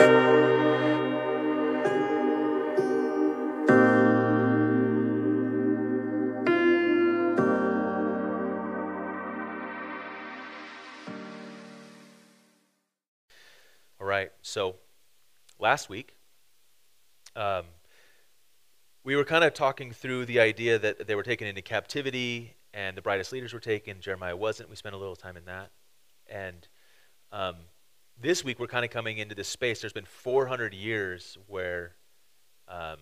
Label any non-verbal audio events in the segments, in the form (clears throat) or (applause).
All right, so last week, um, we were kind of talking through the idea that they were taken into captivity and the brightest leaders were taken. Jeremiah wasn't. We spent a little time in that. And um, this week, we're kind of coming into this space. There's been 400 years where um,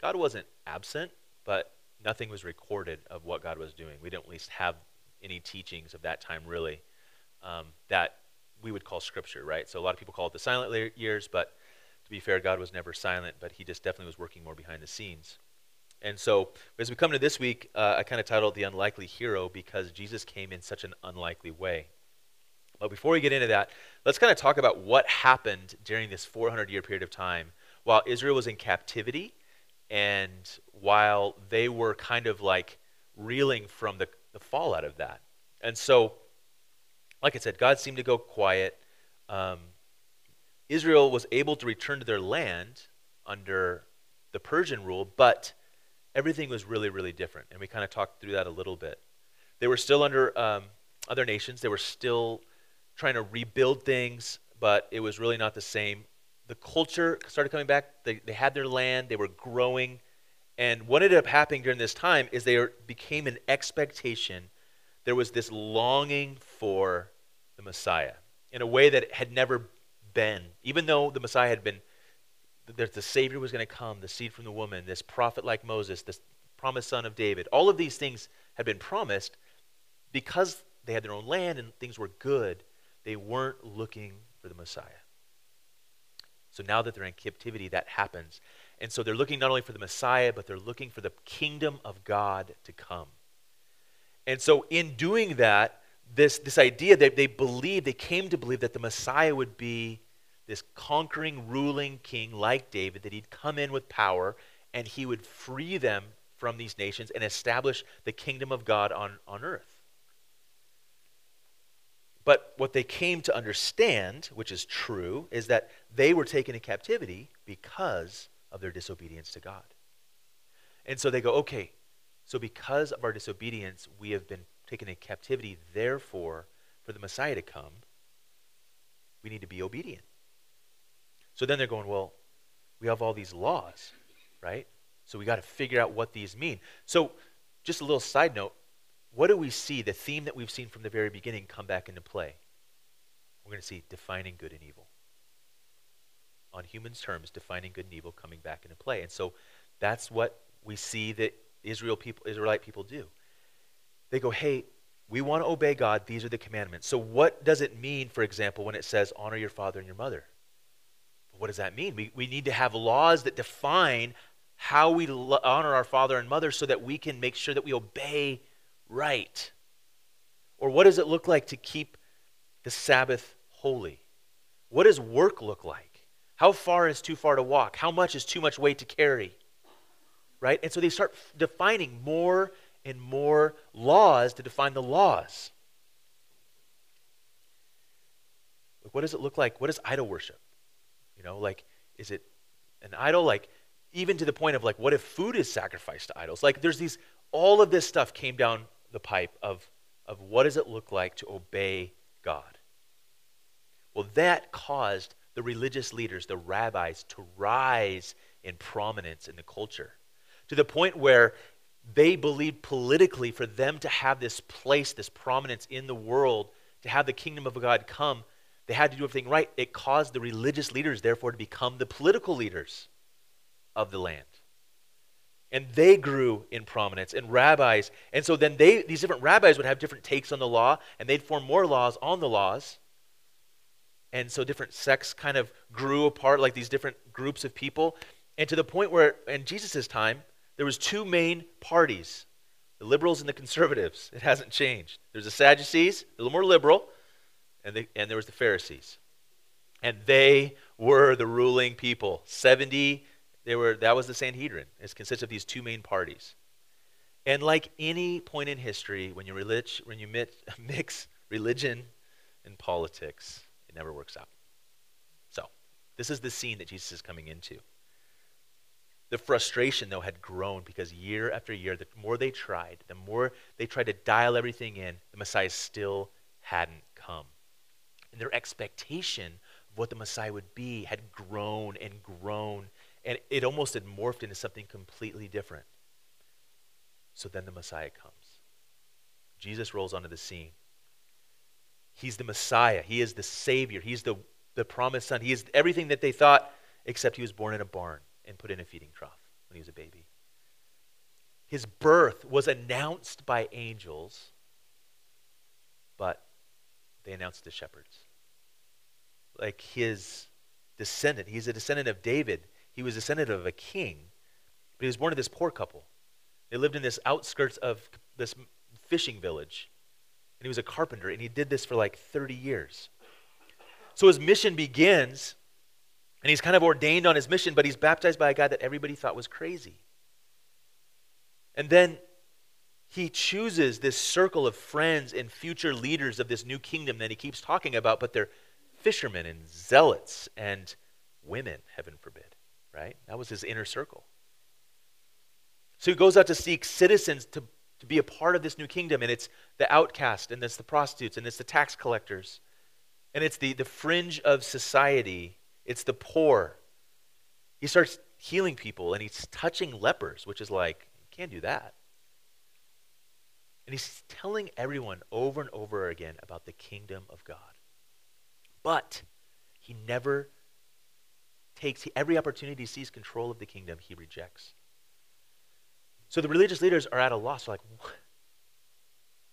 God wasn't absent, but nothing was recorded of what God was doing. We don't at least have any teachings of that time, really, um, that we would call scripture, right? So a lot of people call it the silent years, but to be fair, God was never silent, but he just definitely was working more behind the scenes. And so, as we come to this week, uh, I kind of titled The Unlikely Hero because Jesus came in such an unlikely way. But before we get into that, let's kind of talk about what happened during this 400 year period of time while Israel was in captivity and while they were kind of like reeling from the, the fallout of that. And so, like I said, God seemed to go quiet. Um, Israel was able to return to their land under the Persian rule, but everything was really, really different. And we kind of talked through that a little bit. They were still under um, other nations, they were still trying to rebuild things, but it was really not the same. The culture started coming back, they, they had their land, they were growing. And what ended up happening during this time is there became an expectation. There was this longing for the Messiah in a way that had never been. Even though the Messiah had been, that the Savior was going to come, the seed from the woman, this prophet like Moses, this promised son of David, all of these things had been promised because they had their own land and things were good. They weren't looking for the Messiah. So now that they're in captivity, that happens. And so they're looking not only for the Messiah, but they're looking for the kingdom of God to come. And so in doing that, this, this idea that they believed, they came to believe that the Messiah would be this conquering, ruling king like David, that he'd come in with power and he would free them from these nations and establish the kingdom of God on, on earth. But what they came to understand, which is true, is that they were taken in captivity because of their disobedience to God. And so they go, okay, so because of our disobedience, we have been taken in captivity. Therefore, for the Messiah to come, we need to be obedient. So then they're going, well, we have all these laws, right? So we got to figure out what these mean. So, just a little side note what do we see, the theme that we've seen from the very beginning, come back into play? We're going to see defining good and evil. On humans' terms, defining good and evil coming back into play. And so that's what we see that Israel people, Israelite people do. They go, hey, we want to obey God. These are the commandments. So, what does it mean, for example, when it says, honor your father and your mother? What does that mean? We, we need to have laws that define how we honor our father and mother so that we can make sure that we obey right. Or what does it look like to keep the Sabbath holy? What does work look like? How far is too far to walk? How much is too much weight to carry? Right? And so they start defining more and more laws to define the laws. Like, what does it look like? What is idol worship? You know, like, is it an idol? Like, even to the point of like, what if food is sacrificed to idols? Like, there's these, all of this stuff came down the pipe of, of what does it look like to obey God? Well, that caused the religious leaders, the rabbis, to rise in prominence in the culture to the point where they believed politically for them to have this place, this prominence in the world, to have the kingdom of God come, they had to do everything right. It caused the religious leaders, therefore, to become the political leaders of the land. And they grew in prominence, and rabbis. And so then they, these different rabbis would have different takes on the law, and they'd form more laws on the laws. And so different sects kind of grew apart, like these different groups of people. And to the point where, in Jesus' time, there was two main parties the liberals and the conservatives it hasn't changed there's the sadducees a little more liberal and, the, and there was the pharisees and they were the ruling people 70 they were that was the sanhedrin it consists of these two main parties and like any point in history when you, relig- when you mix, (laughs) mix religion and politics it never works out So, this is the scene that Jesus is coming into. The frustration, though, had grown because year after year, the more they tried, the more they tried to dial everything in, the Messiah still hadn't come. And their expectation of what the Messiah would be had grown and grown, and it almost had morphed into something completely different. So then the Messiah comes. Jesus rolls onto the scene. He's the Messiah. He is the Savior. He's the, the promised Son. He is everything that they thought, except he was born in a barn and put in a feeding trough when he was a baby. His birth was announced by angels, but they announced to shepherds. Like his descendant, he's a descendant of David. He was descendant of a king, but he was born to this poor couple. They lived in this outskirts of this fishing village. And he was a carpenter, and he did this for like 30 years. So his mission begins, and he's kind of ordained on his mission, but he's baptized by a guy that everybody thought was crazy. And then he chooses this circle of friends and future leaders of this new kingdom that he keeps talking about, but they're fishermen and zealots and women, heaven forbid, right? That was his inner circle. So he goes out to seek citizens to to be a part of this new kingdom. And it's the outcast, and it's the prostitutes, and it's the tax collectors, and it's the, the fringe of society, it's the poor. He starts healing people, and he's touching lepers, which is like, you can't do that. And he's telling everyone over and over again about the kingdom of God. But he never takes every opportunity he sees control of the kingdom, he rejects. So the religious leaders are at a loss. They're like,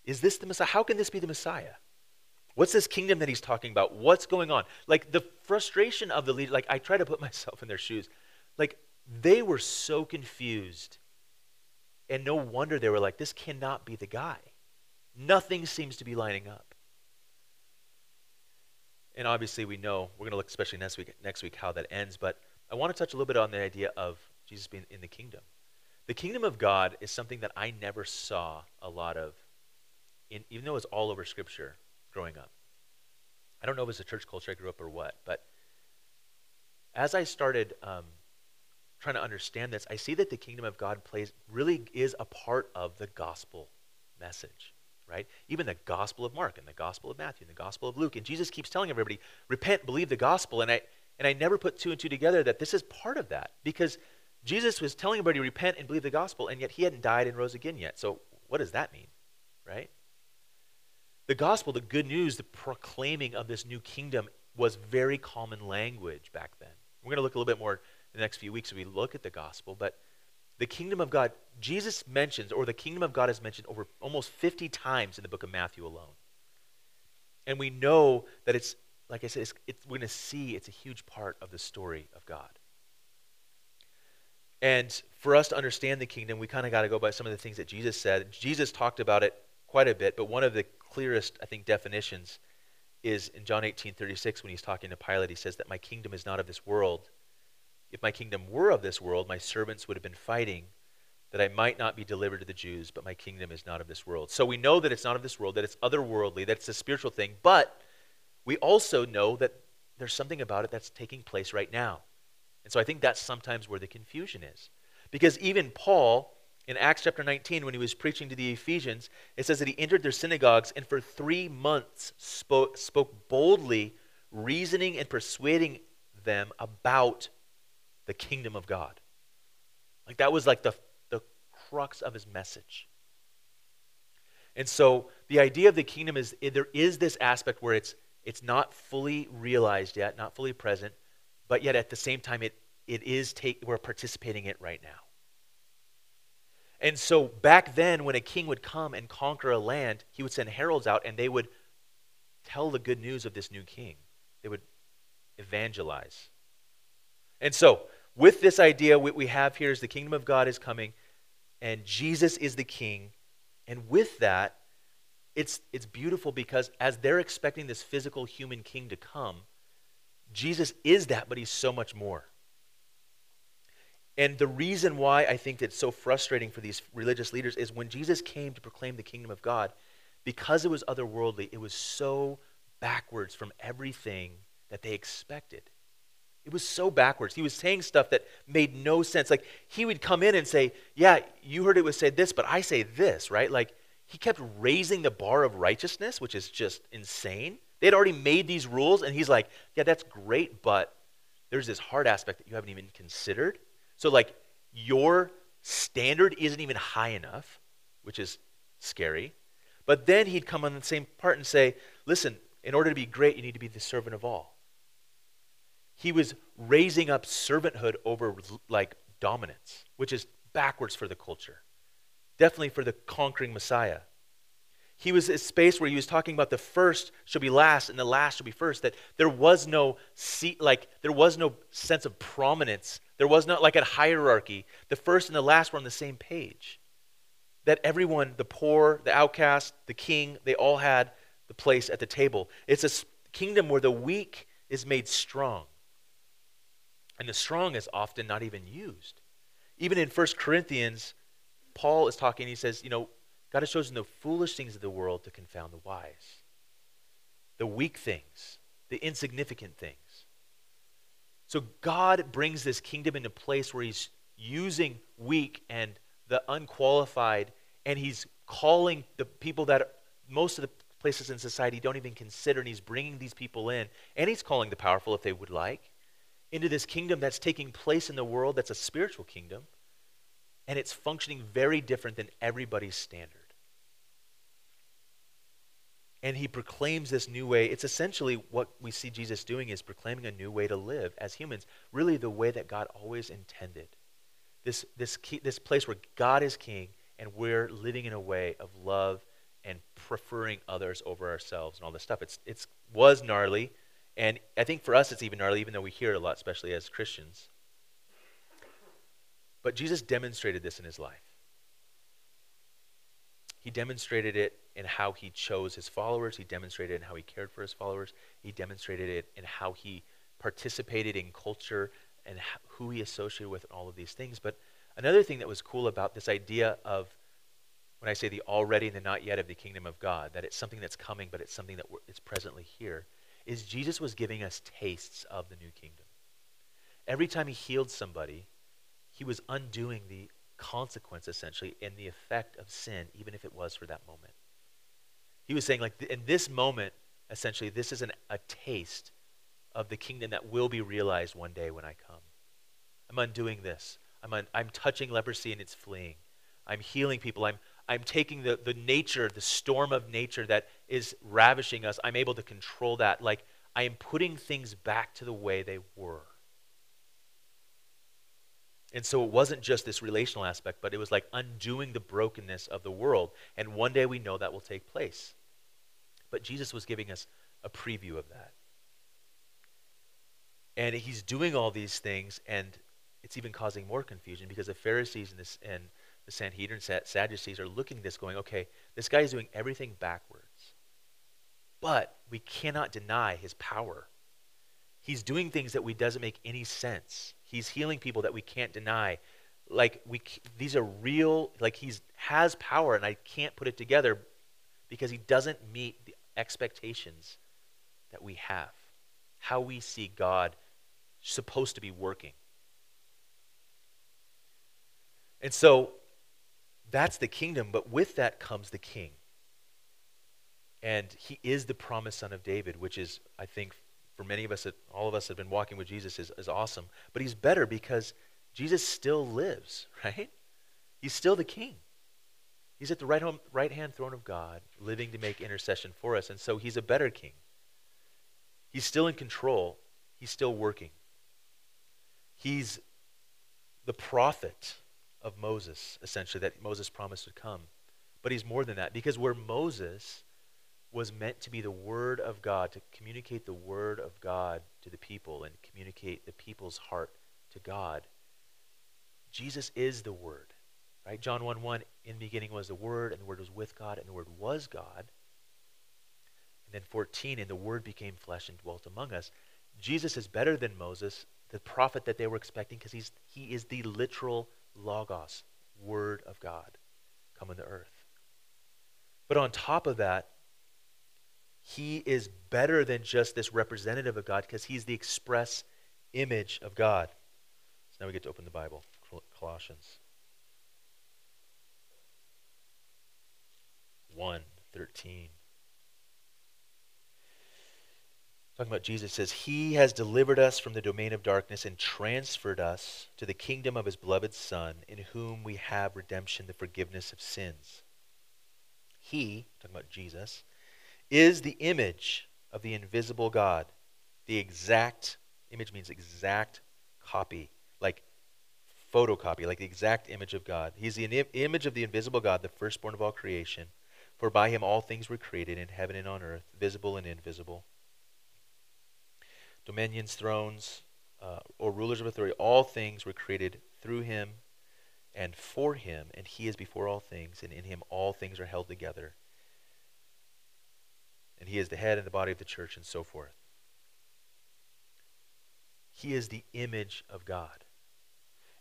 is this the Messiah? How can this be the Messiah? What's this kingdom that he's talking about? What's going on? Like the frustration of the leader, like I try to put (laughs) myself in their shoes. Like they were so confused. And no wonder they were like, this cannot be the guy. Nothing seems to be lining up. And obviously we know, we're going to look especially next week, next week how that ends, but I want to touch a little bit on the idea of Jesus being in the kingdom. The kingdom of God is something that I never saw a lot of, in, even though it was all over Scripture growing up. I don't know if it's a church culture I grew up or what, but as I started um, trying to understand this, I see that the kingdom of God plays really is a part of the gospel message, right? Even the gospel of Mark and the gospel of Matthew and the gospel of Luke. And Jesus keeps telling everybody, repent, believe the gospel. And I and I never put two and two together that this is part of that because Jesus was telling everybody repent and believe the gospel, and yet he hadn't died and rose again yet. So, what does that mean? Right? The gospel, the good news, the proclaiming of this new kingdom was very common language back then. We're going to look a little bit more in the next few weeks as we look at the gospel, but the kingdom of God, Jesus mentions, or the kingdom of God is mentioned over almost 50 times in the book of Matthew alone. And we know that it's, like I said, it's, it's, we're going to see it's a huge part of the story of God. And for us to understand the kingdom, we kind of got to go by some of the things that Jesus said. Jesus talked about it quite a bit, but one of the clearest, I think, definitions is in John 18 36 when he's talking to Pilate. He says that my kingdom is not of this world. If my kingdom were of this world, my servants would have been fighting that I might not be delivered to the Jews, but my kingdom is not of this world. So we know that it's not of this world, that it's otherworldly, that it's a spiritual thing, but we also know that there's something about it that's taking place right now. And so I think that's sometimes where the confusion is. Because even Paul, in Acts chapter 19, when he was preaching to the Ephesians, it says that he entered their synagogues and for three months spoke, spoke boldly, reasoning and persuading them about the kingdom of God. Like that was like the, the crux of his message. And so the idea of the kingdom is there is this aspect where it's it's not fully realized yet, not fully present, but yet at the same time, it, it is take, we're participating in it right now. And so back then, when a king would come and conquer a land, he would send heralds out and they would tell the good news of this new king. They would evangelize. And so, with this idea, what we have here is the kingdom of God is coming, and Jesus is the king. And with that, it's, it's beautiful because as they're expecting this physical human king to come, Jesus is that, but he's so much more. And the reason why I think it's so frustrating for these religious leaders is when Jesus came to proclaim the kingdom of God, because it was otherworldly, it was so backwards from everything that they expected. It was so backwards. He was saying stuff that made no sense. Like he would come in and say, "Yeah, you heard it was said this, but I say this," right? Like he kept raising the bar of righteousness, which is just insane. They had already made these rules, and he's like, "Yeah, that's great, but there's this hard aspect that you haven't even considered." So like your standard isn't even high enough, which is scary. But then he'd come on the same part and say, "Listen, in order to be great, you need to be the servant of all." He was raising up servanthood over like dominance, which is backwards for the culture. Definitely for the conquering Messiah. He was a space where he was talking about the first shall be last and the last shall be first. That there was no seat, like there was no sense of prominence. There was not like a hierarchy. The first and the last were on the same page. That everyone, the poor, the outcast, the king, they all had the place at the table. It's a kingdom where the weak is made strong and the strong is often not even used. Even in 1 Corinthians, Paul is talking, he says, you know, God has chosen the foolish things of the world to confound the wise, the weak things, the insignificant things. So God brings this kingdom into place where he's using weak and the unqualified, and he's calling the people that most of the places in society don't even consider, and he's bringing these people in, and he's calling the powerful if they would like into this kingdom that's taking place in the world that's a spiritual kingdom, and it's functioning very different than everybody's standard. And he proclaims this new way. It's essentially what we see Jesus doing is proclaiming a new way to live as humans, really the way that God always intended. This, this, key, this place where God is king and we're living in a way of love and preferring others over ourselves and all this stuff. It's, it's was gnarly. And I think for us it's even gnarly, even though we hear it a lot, especially as Christians. But Jesus demonstrated this in his life. He demonstrated it in how he chose his followers. He demonstrated it in how he cared for his followers. He demonstrated it in how he participated in culture and who he associated with and all of these things. But another thing that was cool about this idea of when I say the already and the not yet of the kingdom of God, that it's something that's coming, but it's something that it's presently here, is Jesus was giving us tastes of the new kingdom. Every time he healed somebody, he was undoing the consequence, essentially, and the effect of sin, even if it was for that moment. He was saying, like, in this moment, essentially, this is an, a taste of the kingdom that will be realized one day when I come. I'm undoing this. I'm, un, I'm touching leprosy and it's fleeing. I'm healing people. I'm, I'm taking the, the nature, the storm of nature that is ravishing us, I'm able to control that. Like, I am putting things back to the way they were. And so it wasn't just this relational aspect, but it was like undoing the brokenness of the world. And one day we know that will take place. But Jesus was giving us a preview of that. And he's doing all these things, and it's even causing more confusion because the Pharisees and, this, and the Sanhedrin, Sadducees are looking at this going, okay, this guy is doing everything backwards. But we cannot deny his power. He's doing things that we doesn't make any sense. He's healing people that we can't deny. Like we these are real like he's has power and I can't put it together because he doesn't meet the expectations that we have. How we see God supposed to be working. And so that's the kingdom, but with that comes the king. And he is the promised son of David, which is, I think, for many of us, all of us have been walking with Jesus, is, is awesome. But he's better because Jesus still lives, (laughs) right? He's still the king. He's at the right, home, right hand throne of God, living to make intercession for us. And so he's a better king. He's still in control, he's still working. He's the prophet of Moses, essentially, that Moses promised would come. But he's more than that, because where Moses was meant to be the Word of God, to communicate the Word of God to the people and communicate the people's heart to God, Jesus is the Word. Right? John 1 1, in the beginning was the Word, and the Word was with God, and the Word was God. And then 14, and the Word became flesh and dwelt among us. Jesus is better than Moses, the prophet that they were expecting, because he is the literal Logos, Word of God, come on the earth. But on top of that, he is better than just this representative of God because he's the express image of God. So now we get to open the Bible, Colossians 1 13. Talking about Jesus says, He has delivered us from the domain of darkness and transferred us to the kingdom of His beloved Son, in whom we have redemption, the forgiveness of sins. He, talking about Jesus, is the image of the invisible God. The exact, image means exact copy, like photocopy, like the exact image of God. He's the image of the invisible God, the firstborn of all creation. For by him all things were created in heaven and on earth, visible and invisible dominions, thrones, uh, or rulers of authority. All things were created through him and for him, and he is before all things, and in him all things are held together. And he is the head and the body of the church, and so forth. He is the image of God.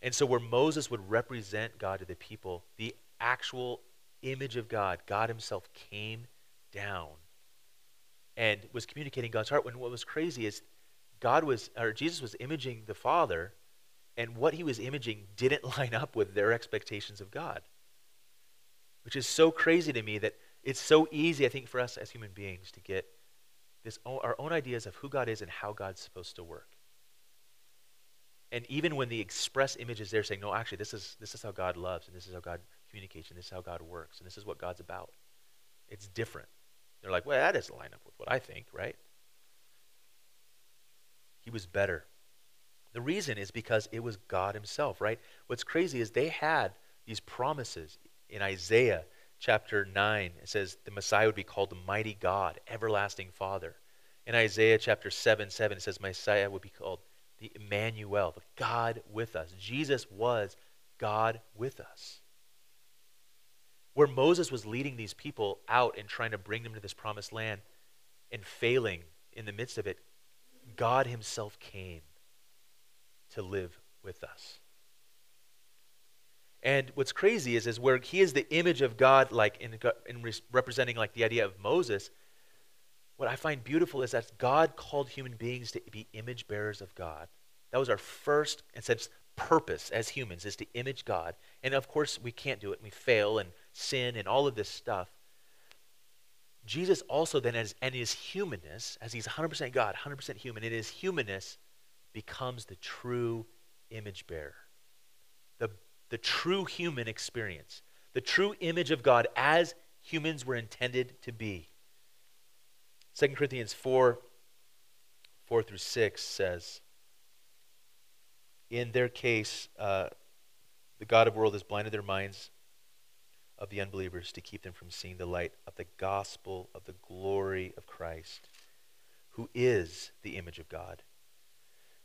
And so, where Moses would represent God to the people, the actual image of God, God Himself came down and was communicating God's heart. When what was crazy is God was, or Jesus was imaging the Father, and what he was imaging didn't (laughs) line up with their expectations of God. Which is so crazy to me that it's so easy, I think, for us as human beings to get this our own ideas of who God is and how God's supposed to work. And even when the express image is there saying, no, actually, this is, this is how God loves, and this is how God communicates, and this is how God works, and this is what God's about. It's different. They're like, well, that doesn't line up with what I think, right? He was better. The reason is because it was God Himself, right? What's crazy is they had these promises in Isaiah chapter 9. It says the Messiah would be called the mighty God, everlasting Father. In Isaiah chapter 7 7, it says Messiah would be called the Emmanuel, the God with us. Jesus was God with us. Where Moses was leading these people out and trying to bring them to this promised land and failing in the midst of it, God Himself came to live with us. And what's crazy is, is where he is the image of God, like in, in representing like the idea of Moses. What I find beautiful is that God called human beings to be image bearers of God. That was our first and sense purpose as humans is to image God. And of course, we can't do it. We fail and sin and all of this stuff. Jesus also then, as and his humanness, as he's 100% God, 100% human, in his humanness becomes the true image bearer. The, the true human experience. The true image of God as humans were intended to be. 2 Corinthians 4 4 through 6 says, In their case, uh, the God of world has blinded their minds of the unbelievers to keep them from seeing the light of the gospel of the glory of Christ, who is the image of God.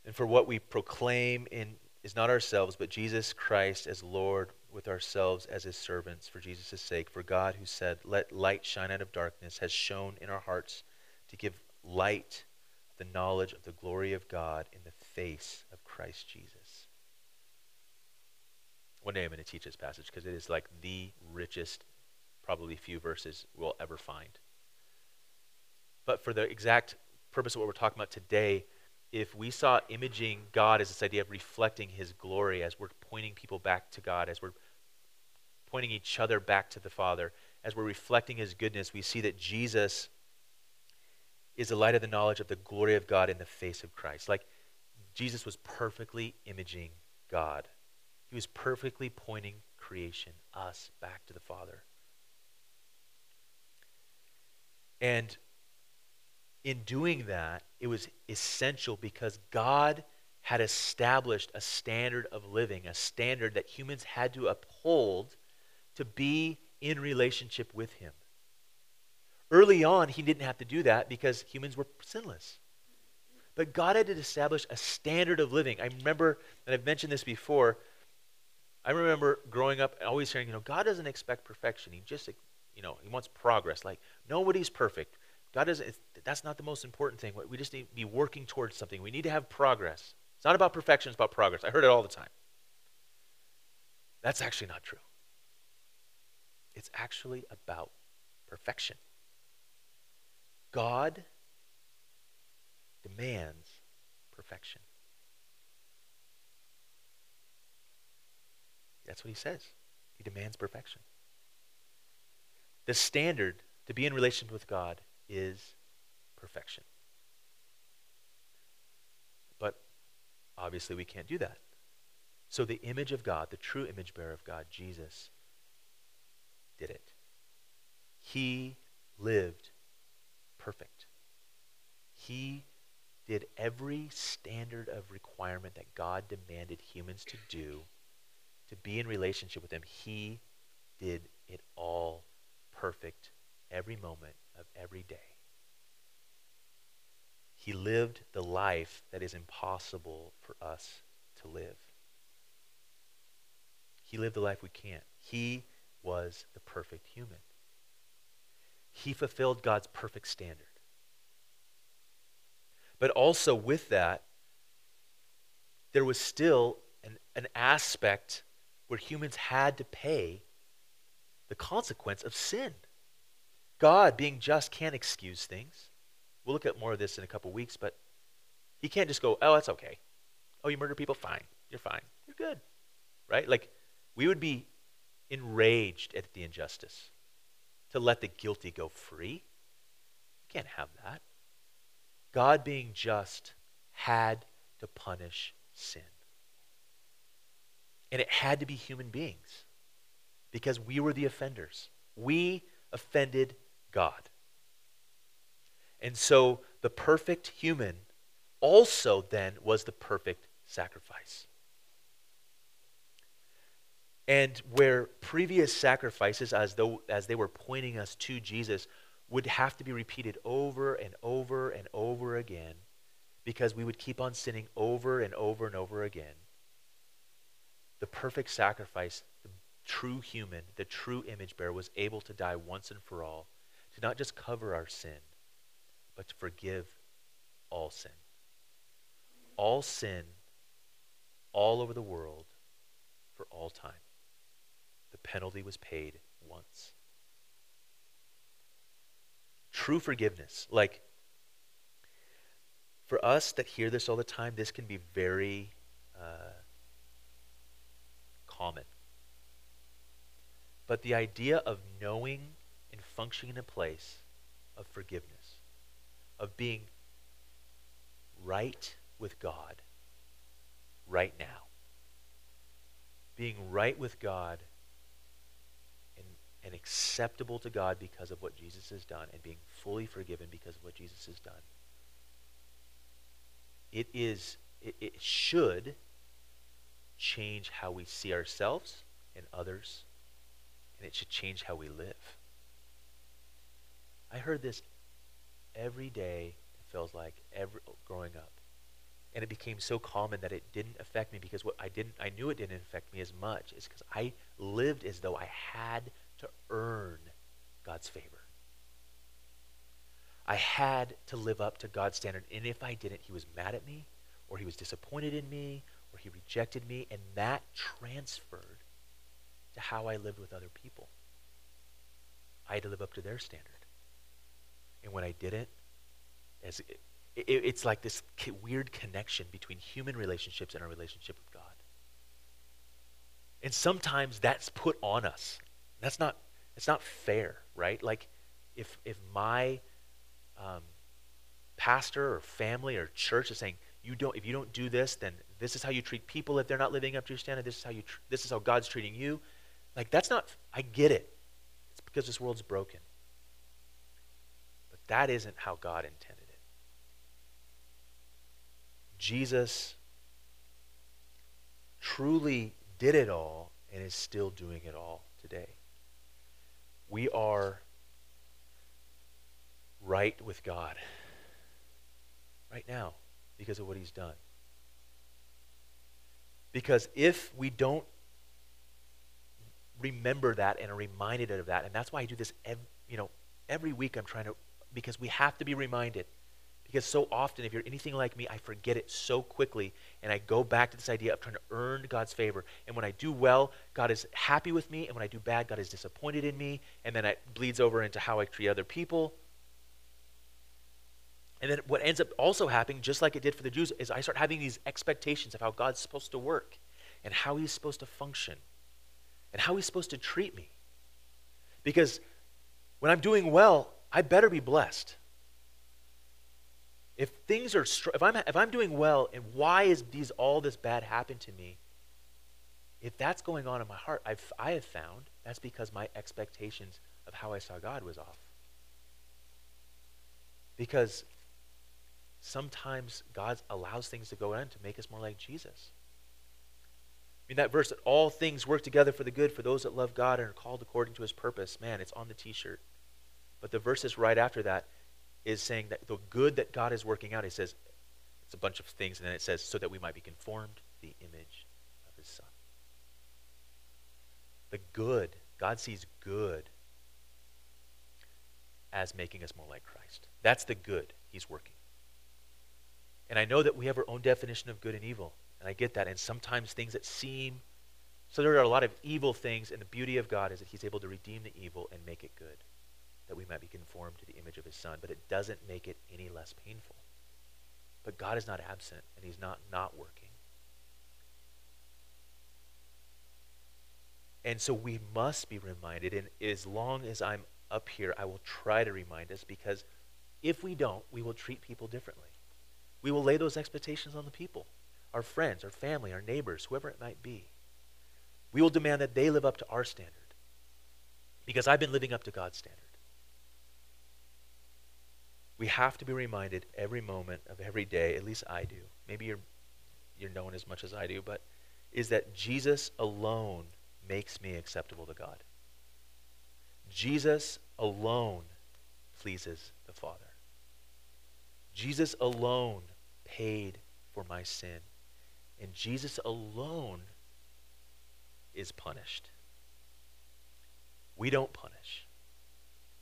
And for what we proclaim in is not ourselves, but Jesus Christ as Lord, with ourselves as his servants for Jesus' sake. For God, who said, Let light shine out of darkness, has shone in our hearts to give light the knowledge of the glory of God in the face of Christ Jesus. One day I'm going to teach this passage because it is like the richest, probably few verses we'll ever find. But for the exact purpose of what we're talking about today, if we saw imaging God as this idea of reflecting his glory, as we're pointing people back to God, as we're pointing each other back to the Father, as we're reflecting his goodness, we see that Jesus is the light of the knowledge of the glory of God in the face of Christ. Like Jesus was perfectly imaging God. He was perfectly pointing creation, us, back to the Father. And in doing that, it was essential because God had established a standard of living, a standard that humans had to uphold to be in relationship with Him. Early on, He didn't have to do that because humans were sinless. But God had to establish a standard of living. I remember, and I've mentioned this before, I remember growing up always hearing, you know, God doesn't expect perfection. He just, you know, he wants progress. Like nobody's perfect. God doesn't. That's not the most important thing. We just need to be working towards something. We need to have progress. It's not about perfection. It's about progress. I heard it all the time. That's actually not true. It's actually about perfection. God demands perfection. That's what he says. He demands perfection. The standard to be in relationship with God is perfection. But obviously, we can't do that. So, the image of God, the true image bearer of God, Jesus, did it. He lived perfect. He did every standard of requirement that God demanded humans to do to be in relationship with Him. He did it all perfect every moment of every day. He lived the life that is impossible for us to live. He lived the life we can't. He was the perfect human. He fulfilled God's perfect standard. But also with that, there was still an, an aspect where humans had to pay the consequence of sin. God, being just, can't excuse things. We'll look at more of this in a couple weeks, but he can't just go, oh, that's okay. Oh, you murder people? Fine. You're fine. You're good. Right? Like, we would be enraged at the injustice to let the guilty go free. You can't have that. God, being just, had to punish sin. And it had to be human beings because we were the offenders. We offended God. And so the perfect human also then was the perfect sacrifice. And where previous sacrifices, as though as they were pointing us to Jesus, would have to be repeated over and over and over again, because we would keep on sinning over and over and over again. The perfect sacrifice, the true human, the true image bearer, was able to die once and for all, to not just cover our sin, but to forgive all sin. All sin, all over the world, for all time. The penalty was paid once. True forgiveness. Like, for us that hear this all the time, this can be very uh, common. But the idea of knowing and functioning in a place of forgiveness, of being right with God right now, being right with God and, acceptable to God because of what Jesus has done, and being fully forgiven because of what Jesus has done. It is, it, it should change how we see ourselves and others, and it should change how we live. I heard this every day, it feels like, every, growing up. And it became so common that it didn't affect me because what I didn't I knew it didn't affect me as much is because I lived as though I had to earn God's favor. I had to live up to God's standard. And if I didn't, he was mad at me, or he was disappointed in me, or he rejected me, and that transferred to how I lived with other people. I had to live up to their standard. And when I didn't, as it, it, it's like this weird connection between human relationships and our relationship with God. And sometimes that's put on us. That's not it's not fair, right? Like if if my um, pastor or family or church is saying you don't if you don't do this, then this is how you treat people if they're not living up to your standard. This is how you tr- this is how God's treating you. Like that's not. I get it. It's because this world's broken. But that isn't how God intended it. Jesus truly did it all and is still doing it all today. We are right with God right now because of what he's done. Because if we don't remember that and are reminded of that, and that's why I do this, every, you know, every week I'm trying to, because we have to be reminded. Because so often, if you're anything like me, I forget it so quickly, and I go back to this idea of trying to earn God's favor. And when I do well, God is happy with me, and when I do bad, God is disappointed in me, and then it bleeds over into how I treat other people. And then what ends up also happening, just like it did for the Jews, is I start having these expectations of how God's supposed to work and how he's supposed to function. and how he's supposed to treat me. Because when I'm doing well, I better be blessed. If things are if I'm if I'm doing well and why is these all this bad happen to me? If that's going on in my heart, I've I have found that's because my expectations of how I saw God was off. Because sometimes God allows things to go on to make us more like Jesus. I mean, that verse that all things work together for the good for those that love God and are called according to his purpose. Man, it's on the t shirt. But the verses right after that is saying that the good that God is working out, he says, it's a bunch of things, and then it says, so that we might be conformed to the image of his Son. The good, God sees good as making us more like Christ. That's the good he's working. And I know that we have our own definition of good and evil. And I get that. And sometimes things that seem, so there are a lot of evil things, and the beauty of God is that He's able to redeem the evil and make it good, that we might be conformed to the image of His Son. But it doesn't make it any less painful. But God is not absent, and He's not not working. And so we must be reminded, and as long as I'm up here, I will try to remind us because if we don't, we will treat people differently. We will lay those expectations on the people our friends, our family, our neighbors, whoever it might be. We will demand that they live up to our standard because I've been living up to God's standard. We have to be reminded every moment of every day, at least I do. Maybe you're, you're known as much as I do, but is that Jesus alone makes me acceptable to God. Jesus alone pleases the Father. Jesus alone paid for my sin. And Jesus alone is punished. We don't punish.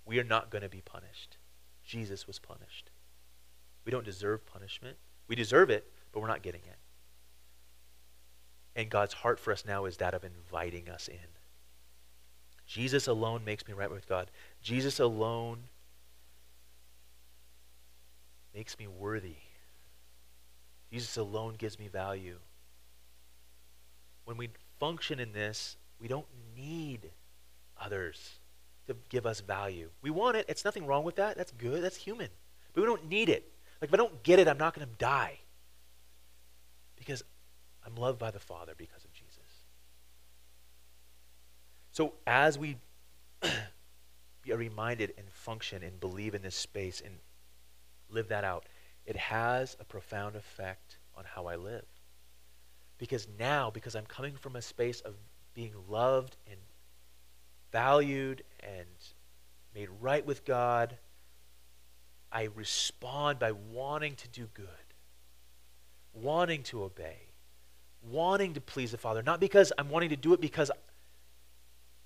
We are not going to be punished. Jesus was punished. We don't deserve punishment. We deserve it, but we're not getting it. And God's heart for us now is that of inviting us in. Jesus alone makes me right with God. Jesus alone makes me worthy Jesus alone gives me value. When we function in this, we don't need others to give us value. We want it. It's nothing wrong with that. That's good. That's human. But we don't need it. Like, if I don't get it, I'm not going to die. Because I'm loved by the Father because of Jesus. So, as we (clears throat) are reminded and function and believe in this space and live that out, it has a profound effect on how I live. Because now, because I'm coming from a space of being loved and valued and made right with God, I respond by wanting to do good, wanting to obey, wanting to please the Father. Not because I'm wanting to do it because,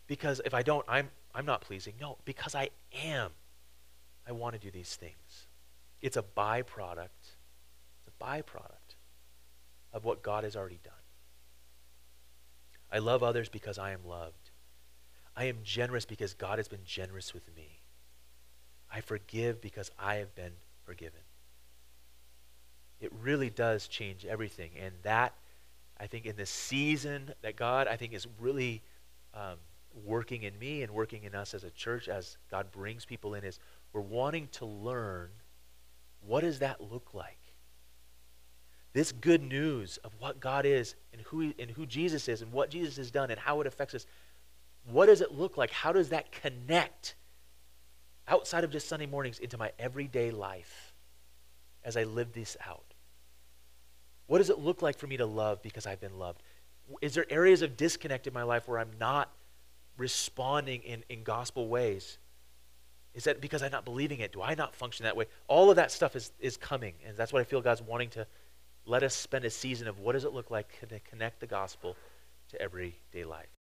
because if I don't, I'm, I'm not pleasing. No, because I am. I want to do these things. It's a byproduct. It's a byproduct of what God has already done. I love others because I am loved. I am generous because God has been generous with me. I forgive because I have been forgiven. It really does change everything. And that, I think, in this season that God, I think, is really um, working in me and working in us as a church as God brings people in, is we're wanting to learn what does that look like? This good news of what God is and who, he, and who Jesus is and what Jesus has done and how it affects us, what does it look like? How does that connect outside of just Sunday mornings into my everyday life as I live this out? What does it look like for me to love because I've been loved? Is there areas of disconnect in my life where I'm not responding in, in gospel ways? Is that because I'm not believing it? Do I not function that way? All of that stuff is, is coming. And that's what I feel God's wanting to let us spend a season of what does it look like to connect the gospel to everyday life.